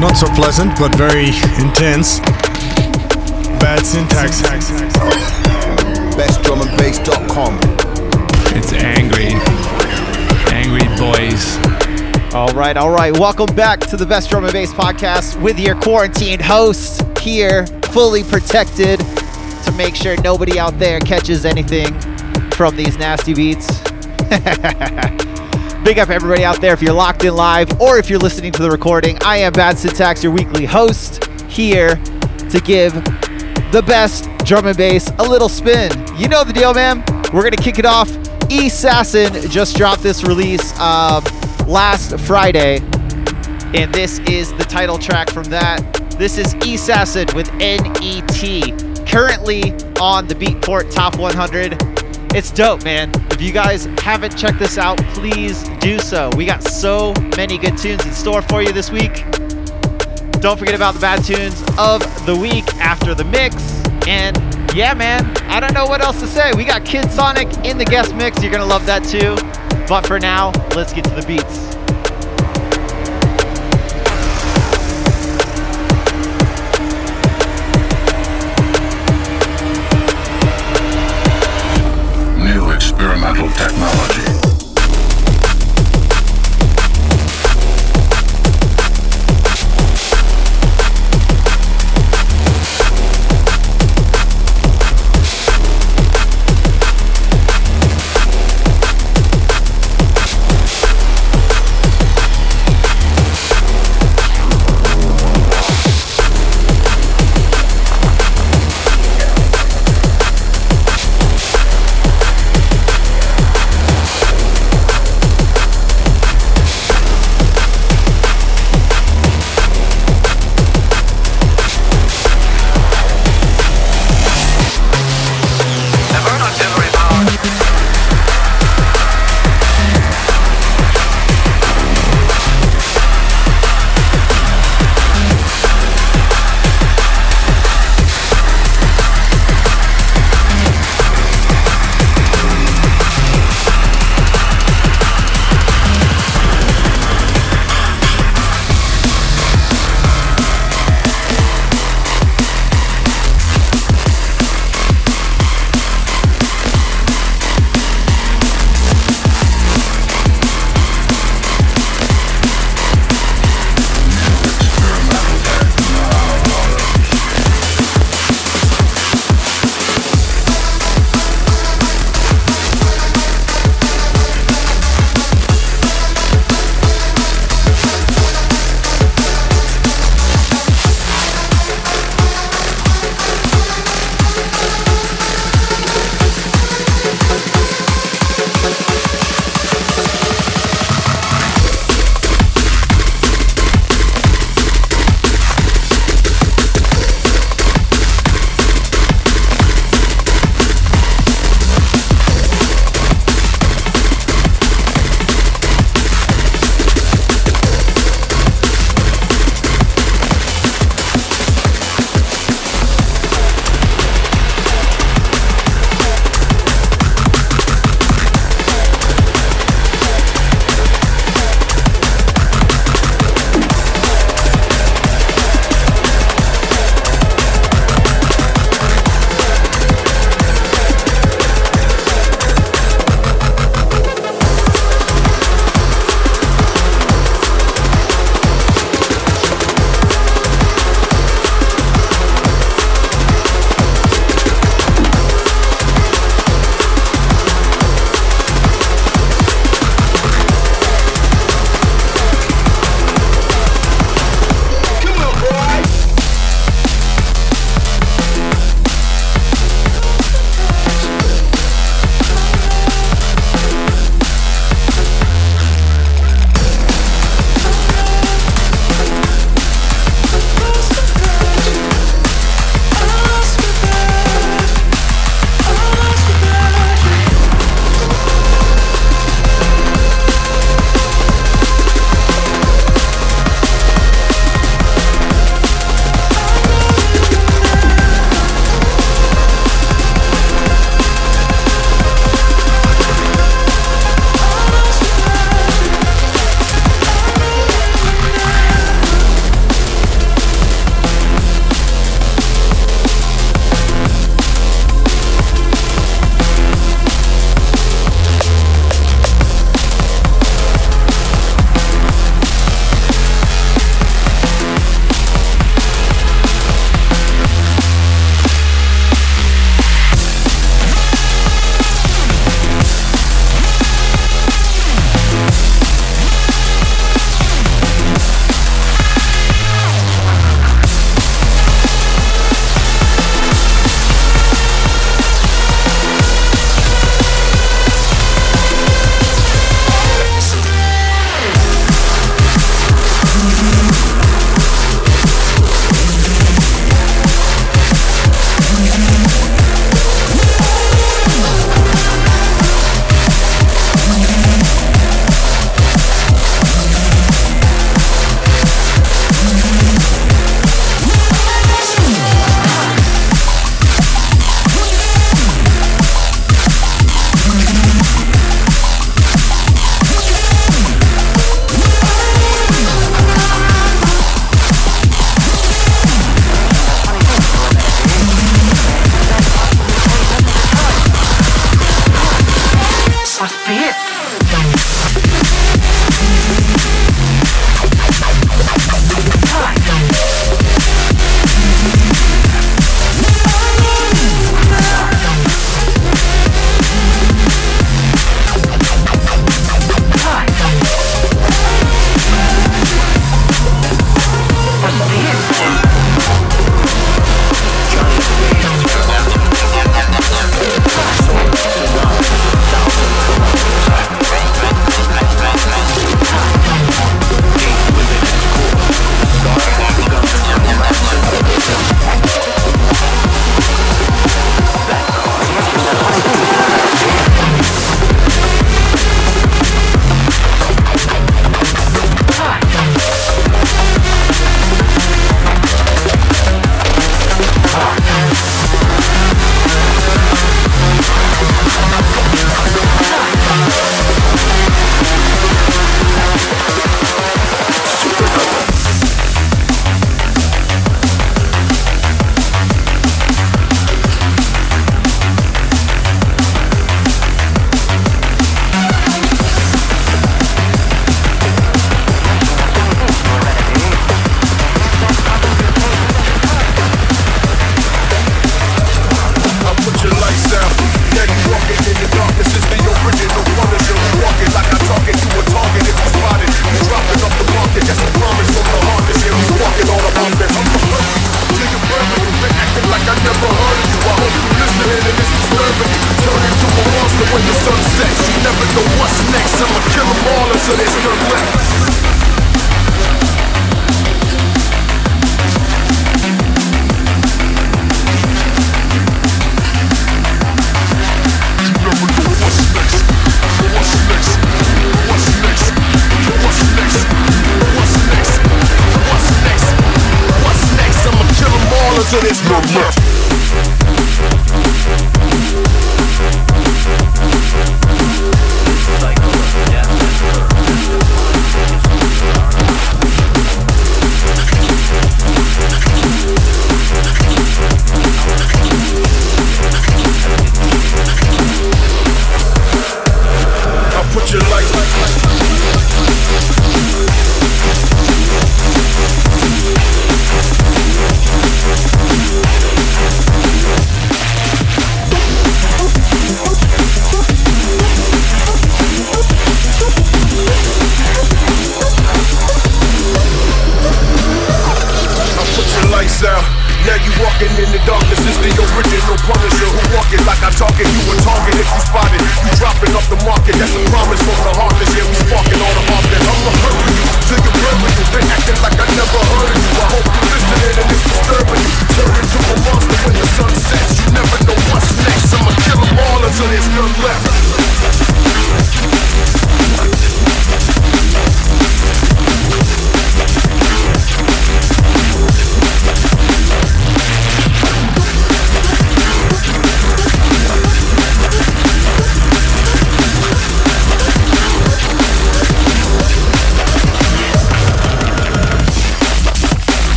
not so pleasant, but very intense. Bad syntax. BestDrumAndBass.com. It's angry. Angry boys. All right, all right. Welcome back to the Best Drum and Bass podcast with your quarantined host here, fully protected to make sure nobody out there catches anything from these nasty beats. Big up everybody out there if you're locked in live or if you're listening to the recording. I am Bad Syntax, your weekly host, here to give the best drum and bass a little spin. You know the deal, man. We're gonna kick it off. E Assassin just dropped this release um, last Friday, and this is the title track from that. This is E Assassin with NET, currently on the Beatport Top 100. It's dope, man. You guys haven't checked this out, please do so. We got so many good tunes in store for you this week. Don't forget about the bad tunes of the week after the mix. And yeah, man, I don't know what else to say. We got Kidsonic in the guest mix. You're going to love that too. But for now, let's get to the beats. Experimental technology. Until there's none left.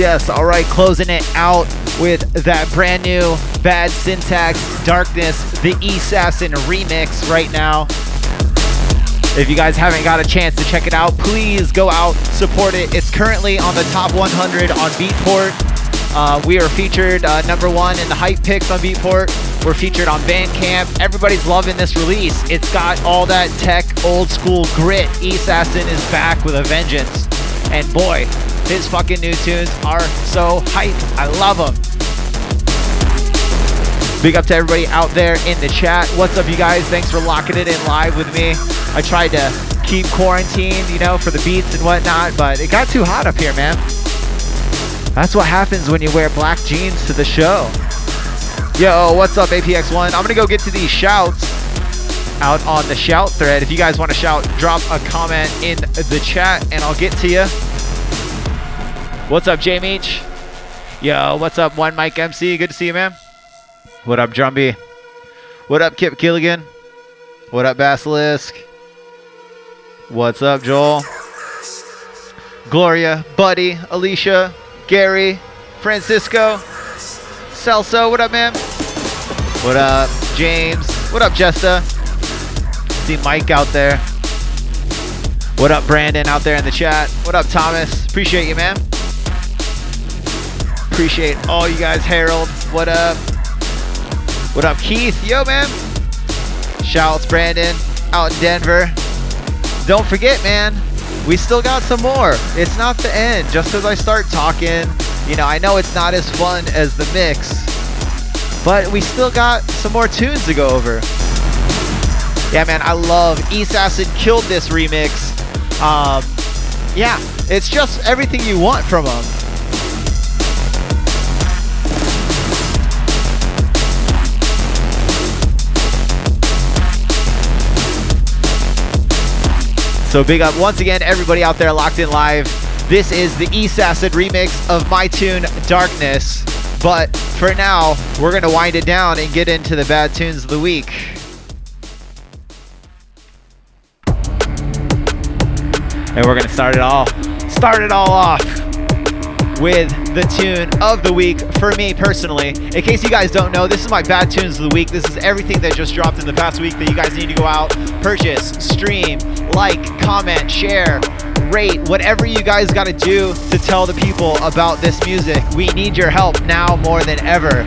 Yes. All right, closing it out with that brand new Bad Syntax Darkness, the Assassin remix right now. If you guys haven't got a chance to check it out, please go out, support it. It's currently on the top 100 on Beatport. Uh, we are featured uh, number one in the hype picks on Beatport. We're featured on Bandcamp. Everybody's loving this release. It's got all that tech, old school grit. Assassin is back with a vengeance. And boy, his fucking new tunes are so hype. I love them. Big up to everybody out there in the chat. What's up, you guys? Thanks for locking it in live with me. I tried to keep quarantine, you know, for the beats and whatnot, but it got too hot up here, man. That's what happens when you wear black jeans to the show. Yo, what's up, APX1? I'm gonna go get to these shouts out on the shout thread. If you guys want to shout, drop a comment in the chat and I'll get to you. What's up, J Meech? Yo, what's up, One Mike MC? Good to see you, man. What up, Drumby? What up, Kip Killigan? What up, Basilisk? What's up, Joel? Gloria, Buddy, Alicia, Gary, Francisco, Celso. What up, man? What up, James? What up, Jessa? See Mike out there. What up, Brandon out there in the chat? What up, Thomas? Appreciate you, man. Appreciate all you guys. Harold, what up? What up, Keith? Yo, man. Shouts, Brandon, out in Denver. Don't forget, man, we still got some more. It's not the end. Just as I start talking, you know, I know it's not as fun as the mix, but we still got some more tunes to go over. Yeah, man, I love East Acid killed this remix. Um, yeah, it's just everything you want from them. So big up once again, everybody out there locked in live. This is the East Acid remix of my tune Darkness. But for now, we're gonna wind it down and get into the bad tunes of the week. And we're gonna start it all, start it all off with the tune of the week for me personally. In case you guys don't know, this is my bad tunes of the week. This is everything that just dropped in the past week that you guys need to go out, purchase, stream, like, comment, share, rate, whatever you guys got to do to tell the people about this music. We need your help now more than ever.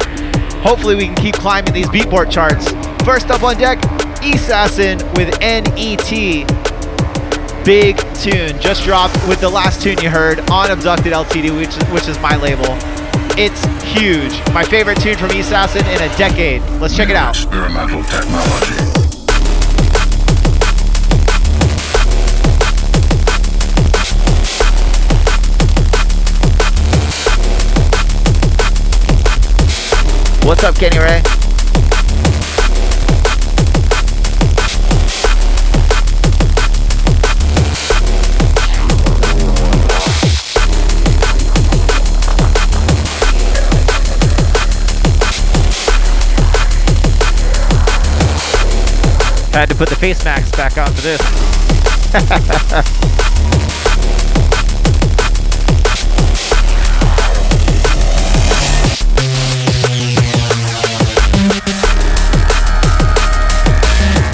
Hopefully, we can keep climbing these beatport charts. First up on deck, Assassin with NET big tune just dropped with the last tune you heard on Abducted LTD, which which is my label. It's huge. My favorite tune from East Assassin in a decade. Let's check it out. Experimental technology. What's up, Kenny Ray? I had to put the face mask back on for this.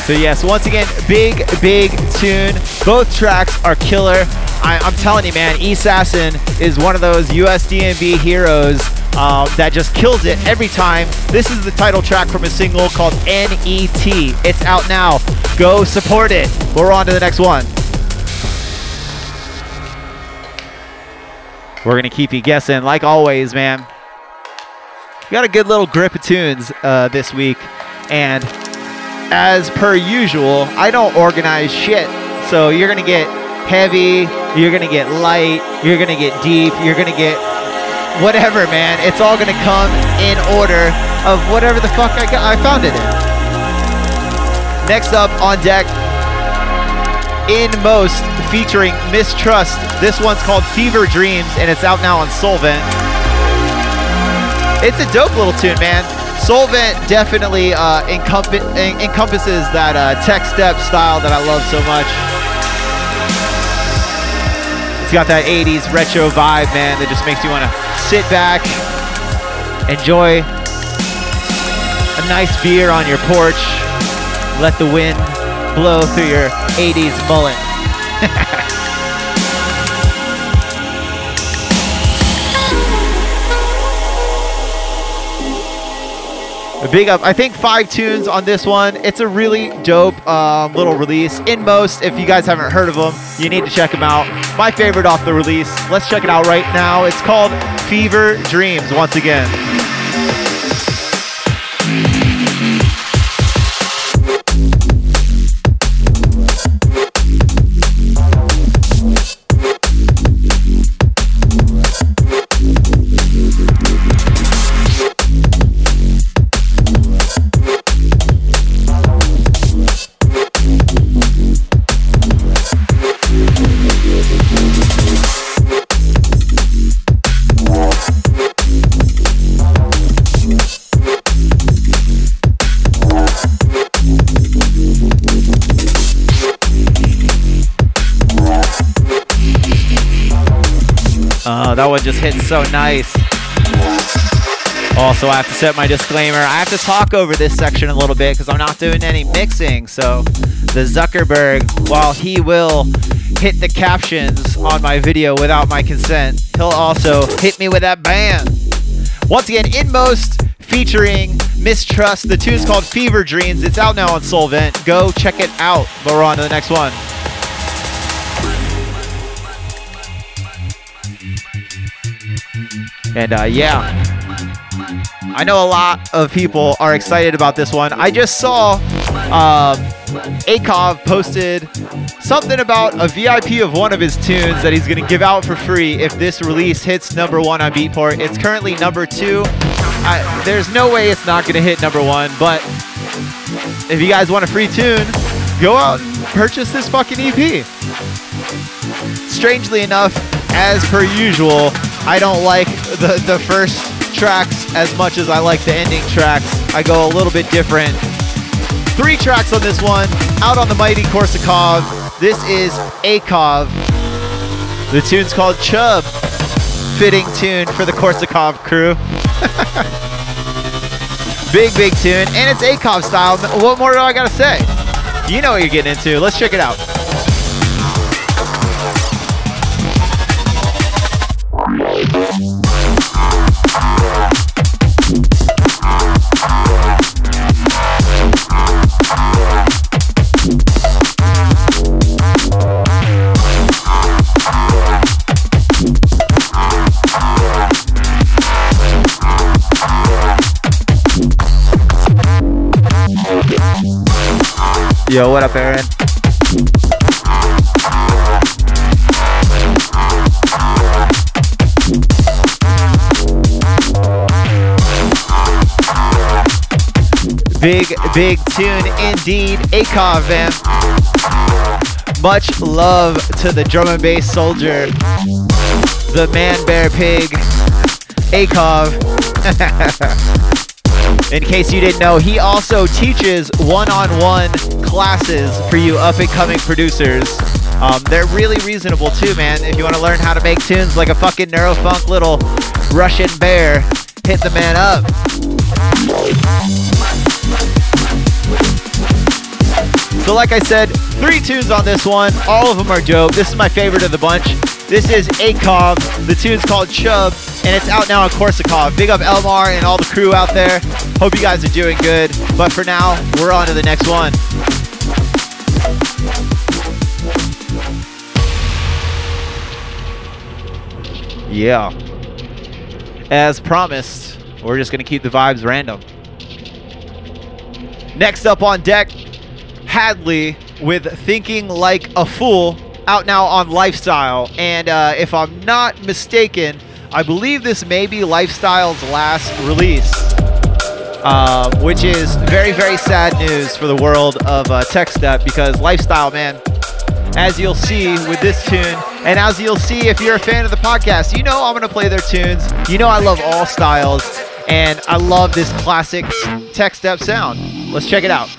So yes, once again, big, big tune. Both tracks are killer. I, am telling you, man, Assassin is one of those USDNB heroes um, that just kills it every time. This is the title track from a single called NET. It's out now. Go support it. We're on to the next one. We're gonna keep you guessing, like always, man. We got a good little grip of tunes uh, this week, and as per usual, I don't organize shit. So you're gonna get heavy, you're gonna get light, you're gonna get deep, you're gonna get whatever, man. It's all gonna come in order of whatever the fuck I got, I found it in. Next up on deck, in most featuring Mistrust. This one's called Fever Dreams, and it's out now on Solvent. It's a dope little tune, man. Solvent definitely uh, encomp- en- encompasses that uh, tech step style that I love so much. It's got that 80s retro vibe, man, that just makes you want to sit back, enjoy a nice beer on your porch, let the wind blow through your 80s mullet. Big up. I think five tunes on this one. It's a really dope um, little release. Inmost, if you guys haven't heard of them, you need to check them out. My favorite off the release. Let's check it out right now. It's called Fever Dreams once again. That one just hit so nice. Also, I have to set my disclaimer. I have to talk over this section a little bit because I'm not doing any mixing. So, the Zuckerberg, while he will hit the captions on my video without my consent, he'll also hit me with that ban. Once again, Inmost featuring Mistrust. The tune's called Fever Dreams. It's out now on Solvent. Go check it out. But we're on to the next one. And uh, yeah, I know a lot of people are excited about this one. I just saw um, Akov posted something about a VIP of one of his tunes that he's going to give out for free if this release hits number one on Beatport. It's currently number two. I, there's no way it's not going to hit number one, but if you guys want a free tune, go out and purchase this fucking EP. Strangely enough, as per usual, I don't like the, the first tracks as much as I like the ending tracks. I go a little bit different. Three tracks on this one, out on the mighty Korsakov. This is Akov. The tune's called Chub. Fitting tune for the Korsakov crew. big, big tune, and it's Akov style. What more do I gotta say? You know what you're getting into. Let's check it out. Yo, what up, Aaron? Big, big tune indeed. Akov, man. Much love to the drum and bass soldier, the man bear pig, Akov. In case you didn't know, he also teaches one-on-one classes for you up-and-coming producers. Um, they're really reasonable too, man. If you want to learn how to make tunes like a fucking neurofunk little Russian bear, hit the man up. So like I said, three tunes on this one. All of them are dope. This is my favorite of the bunch. This is Akov. The tune's called Chub, and it's out now on Korsakov. Big up Elmar and all the crew out there. Hope you guys are doing good. But for now, we're on to the next one. Yeah. As promised, we're just going to keep the vibes random. Next up on deck, Hadley with Thinking Like a Fool, out now on Lifestyle. And uh, if I'm not mistaken, I believe this may be Lifestyle's last release, uh, which is very, very sad news for the world of uh, tech step because Lifestyle, man, as you'll see with this tune, and as you'll see if you're a fan of the podcast, you know I'm going to play their tunes. You know I love all styles, and I love this classic tech step sound. Let's check it out.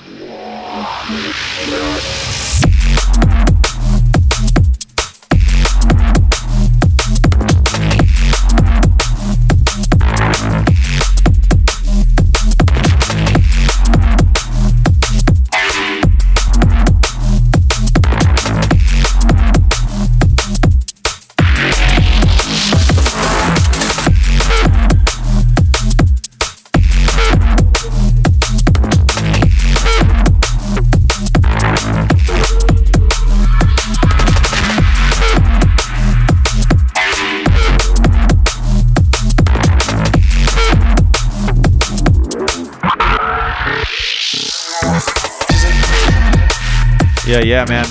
Yeah, yeah, man.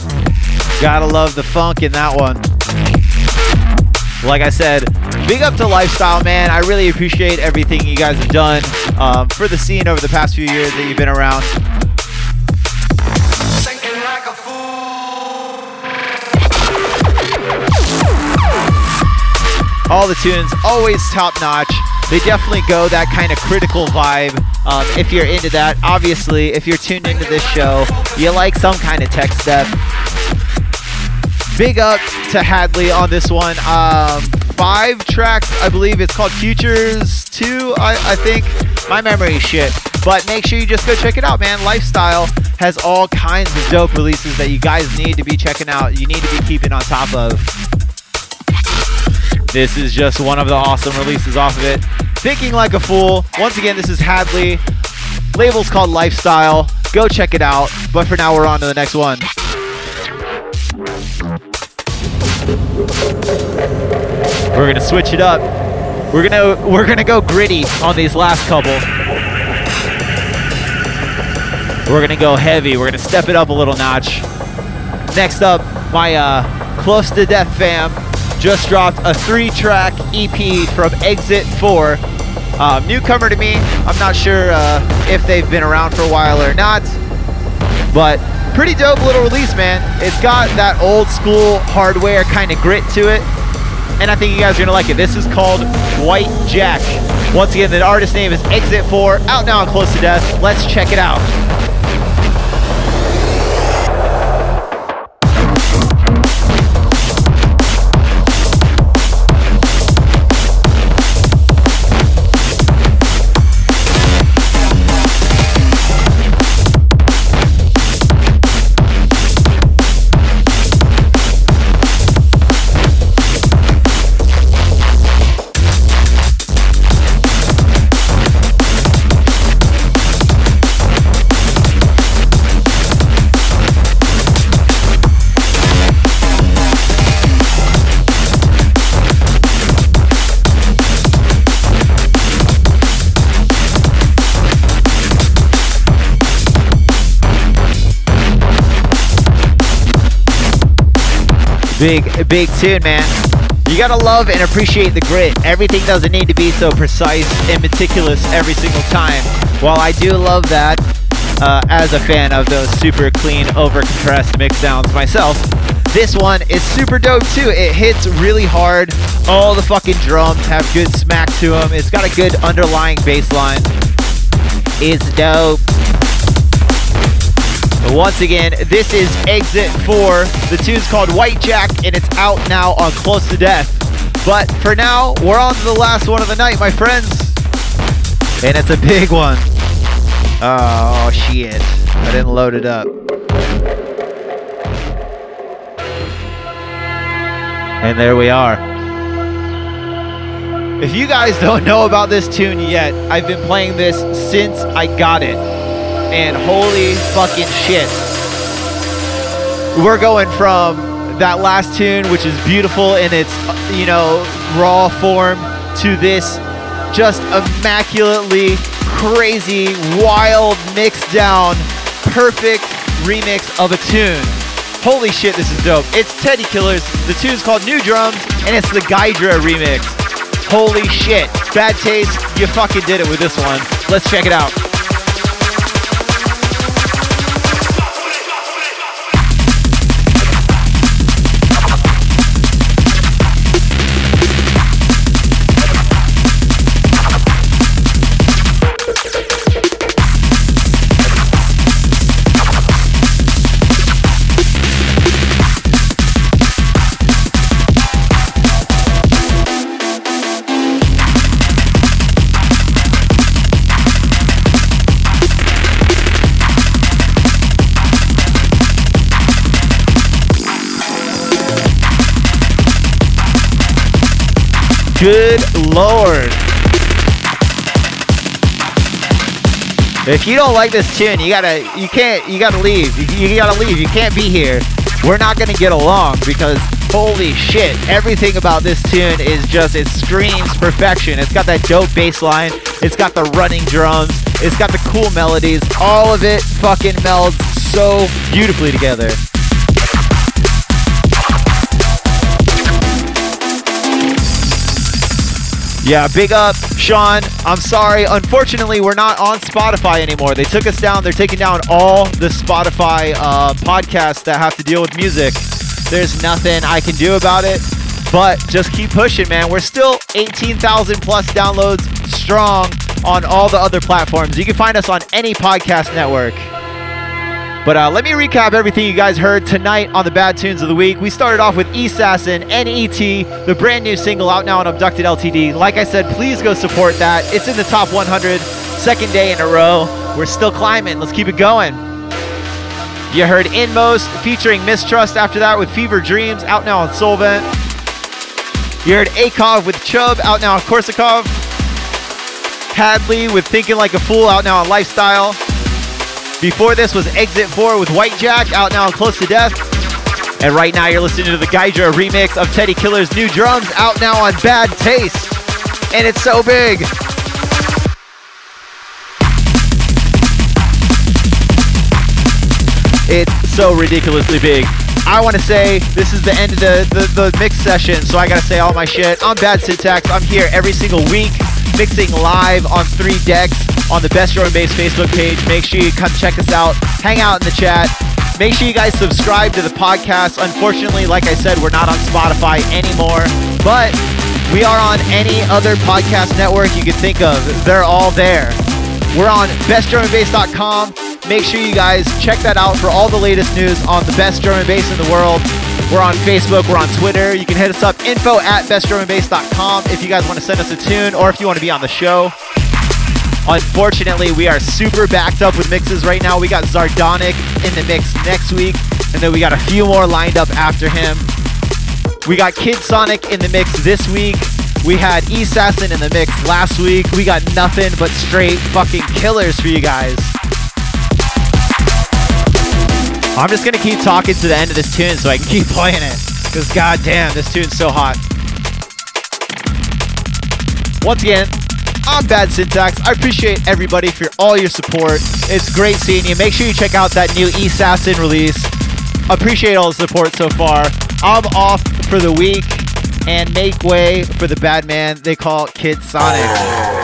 Gotta love the funk in that one. Like I said, big up to Lifestyle, man. I really appreciate everything you guys have done um, for the scene over the past few years that you've been around. All the tunes, always top notch. They definitely go that kind of critical vibe. Um, if you're into that, obviously, if you're tuned into this show, you like some kind of tech step. Big up to Hadley on this one. Um, five tracks, I believe. It's called Futures 2, I, I think. My memory shit. But make sure you just go check it out, man. Lifestyle has all kinds of dope releases that you guys need to be checking out. You need to be keeping on top of. This is just one of the awesome releases off of it. Thinking Like a Fool. Once again, this is Hadley. Label's called Lifestyle. Go check it out. But for now, we're on to the next one. We're gonna switch it up. We're gonna we're gonna go gritty on these last couple. We're gonna go heavy. We're gonna step it up a little notch. Next up, my uh, close to death fam just dropped a three-track EP from Exit 4. Um, newcomer to me. I'm not sure uh, if they've been around for a while or not, but pretty dope little release, man. It's got that old school hardware kind of grit to it, and I think you guys are gonna like it. This is called White Jack. Once again, the artist name is Exit 4, out now on Close to Death. Let's check it out. Big, big tune, man. You gotta love and appreciate the grit. Everything doesn't need to be so precise and meticulous every single time. While I do love that, uh, as a fan of those super clean, over compressed mix sounds myself, this one is super dope too. It hits really hard. All the fucking drums have good smack to them. It's got a good underlying bass line. It's dope. Once again, this is Exit 4. The tune's called White Jack, and it's out now on Close to Death. But for now, we're on to the last one of the night, my friends. And it's a big one. Oh, shit. I didn't load it up. And there we are. If you guys don't know about this tune yet, I've been playing this since I got it and holy fucking shit. We're going from that last tune, which is beautiful in its, you know, raw form, to this just immaculately crazy, wild, mixed down, perfect remix of a tune. Holy shit, this is dope. It's Teddy Killerz. The tune's called New Drums, and it's the Gydra remix. Holy shit. Bad taste, you fucking did it with this one. Let's check it out. Good lord. If you don't like this tune, you gotta, you can't, you gotta leave. You, you gotta leave. You can't be here. We're not gonna get along because holy shit, everything about this tune is just, it screams perfection. It's got that dope bass line. It's got the running drums. It's got the cool melodies. All of it fucking melds so beautifully together. Yeah, big up, Sean. I'm sorry. Unfortunately, we're not on Spotify anymore. They took us down. They're taking down all the Spotify uh, podcasts that have to deal with music. There's nothing I can do about it, but just keep pushing, man. We're still 18,000 plus downloads strong on all the other platforms. You can find us on any podcast network. But uh, let me recap everything you guys heard tonight on the Bad Tunes of the Week. We started off with Assassin, NET, the brand new single out now on Abducted LTD. Like I said, please go support that. It's in the top 100, second day in a row. We're still climbing. Let's keep it going. You heard Inmost featuring Mistrust after that with Fever Dreams out now on Solvent. You heard Akov with Chubb out now on Korsakov. Hadley with Thinking Like a Fool out now on Lifestyle. Before this was Exit 4 with White Jack out now on Close to Death. And right now you're listening to the Gydra remix of Teddy Killerz new drums out now on Bad Taste. And it's so big. It's so ridiculously big. I want to say this is the end of the, the, the mix session, so I got to say all my shit. I'm Bad Syntax. I'm here every single week mixing live on three decks on the Best Drum and Bass Facebook page. Make sure you come check us out, hang out in the chat. Make sure you guys subscribe to the podcast. Unfortunately, like I said, we're not on Spotify anymore, but we are on any other podcast network you can think of. They're all there. We're on bestdrumandbass.com. Make sure you guys check that out for all the latest news on the best drum and bass in the world. We're on Facebook, we're on Twitter. You can hit us up info at bestdrumandbass.com if you guys want to send us a tune or if you want to be on the show. Unfortunately, we are super backed up with mixes right now. We got Zardonic in the mix next week, and then we got a few more lined up after him. We got Kidsonic in the mix this week. We had E Assassin in the mix last week. We got nothing but straight fucking killers for you guys. I'm just gonna keep talking to the end of this tune so I can keep playing it. Because goddamn, this tune's so hot. Once again, I'm Bad Syntax. I appreciate everybody for all your support. It's great seeing you. Make sure you check out that new Assassin release. Appreciate all the support so far. I'm off for the week and make way for the bad man they call Kidsonic.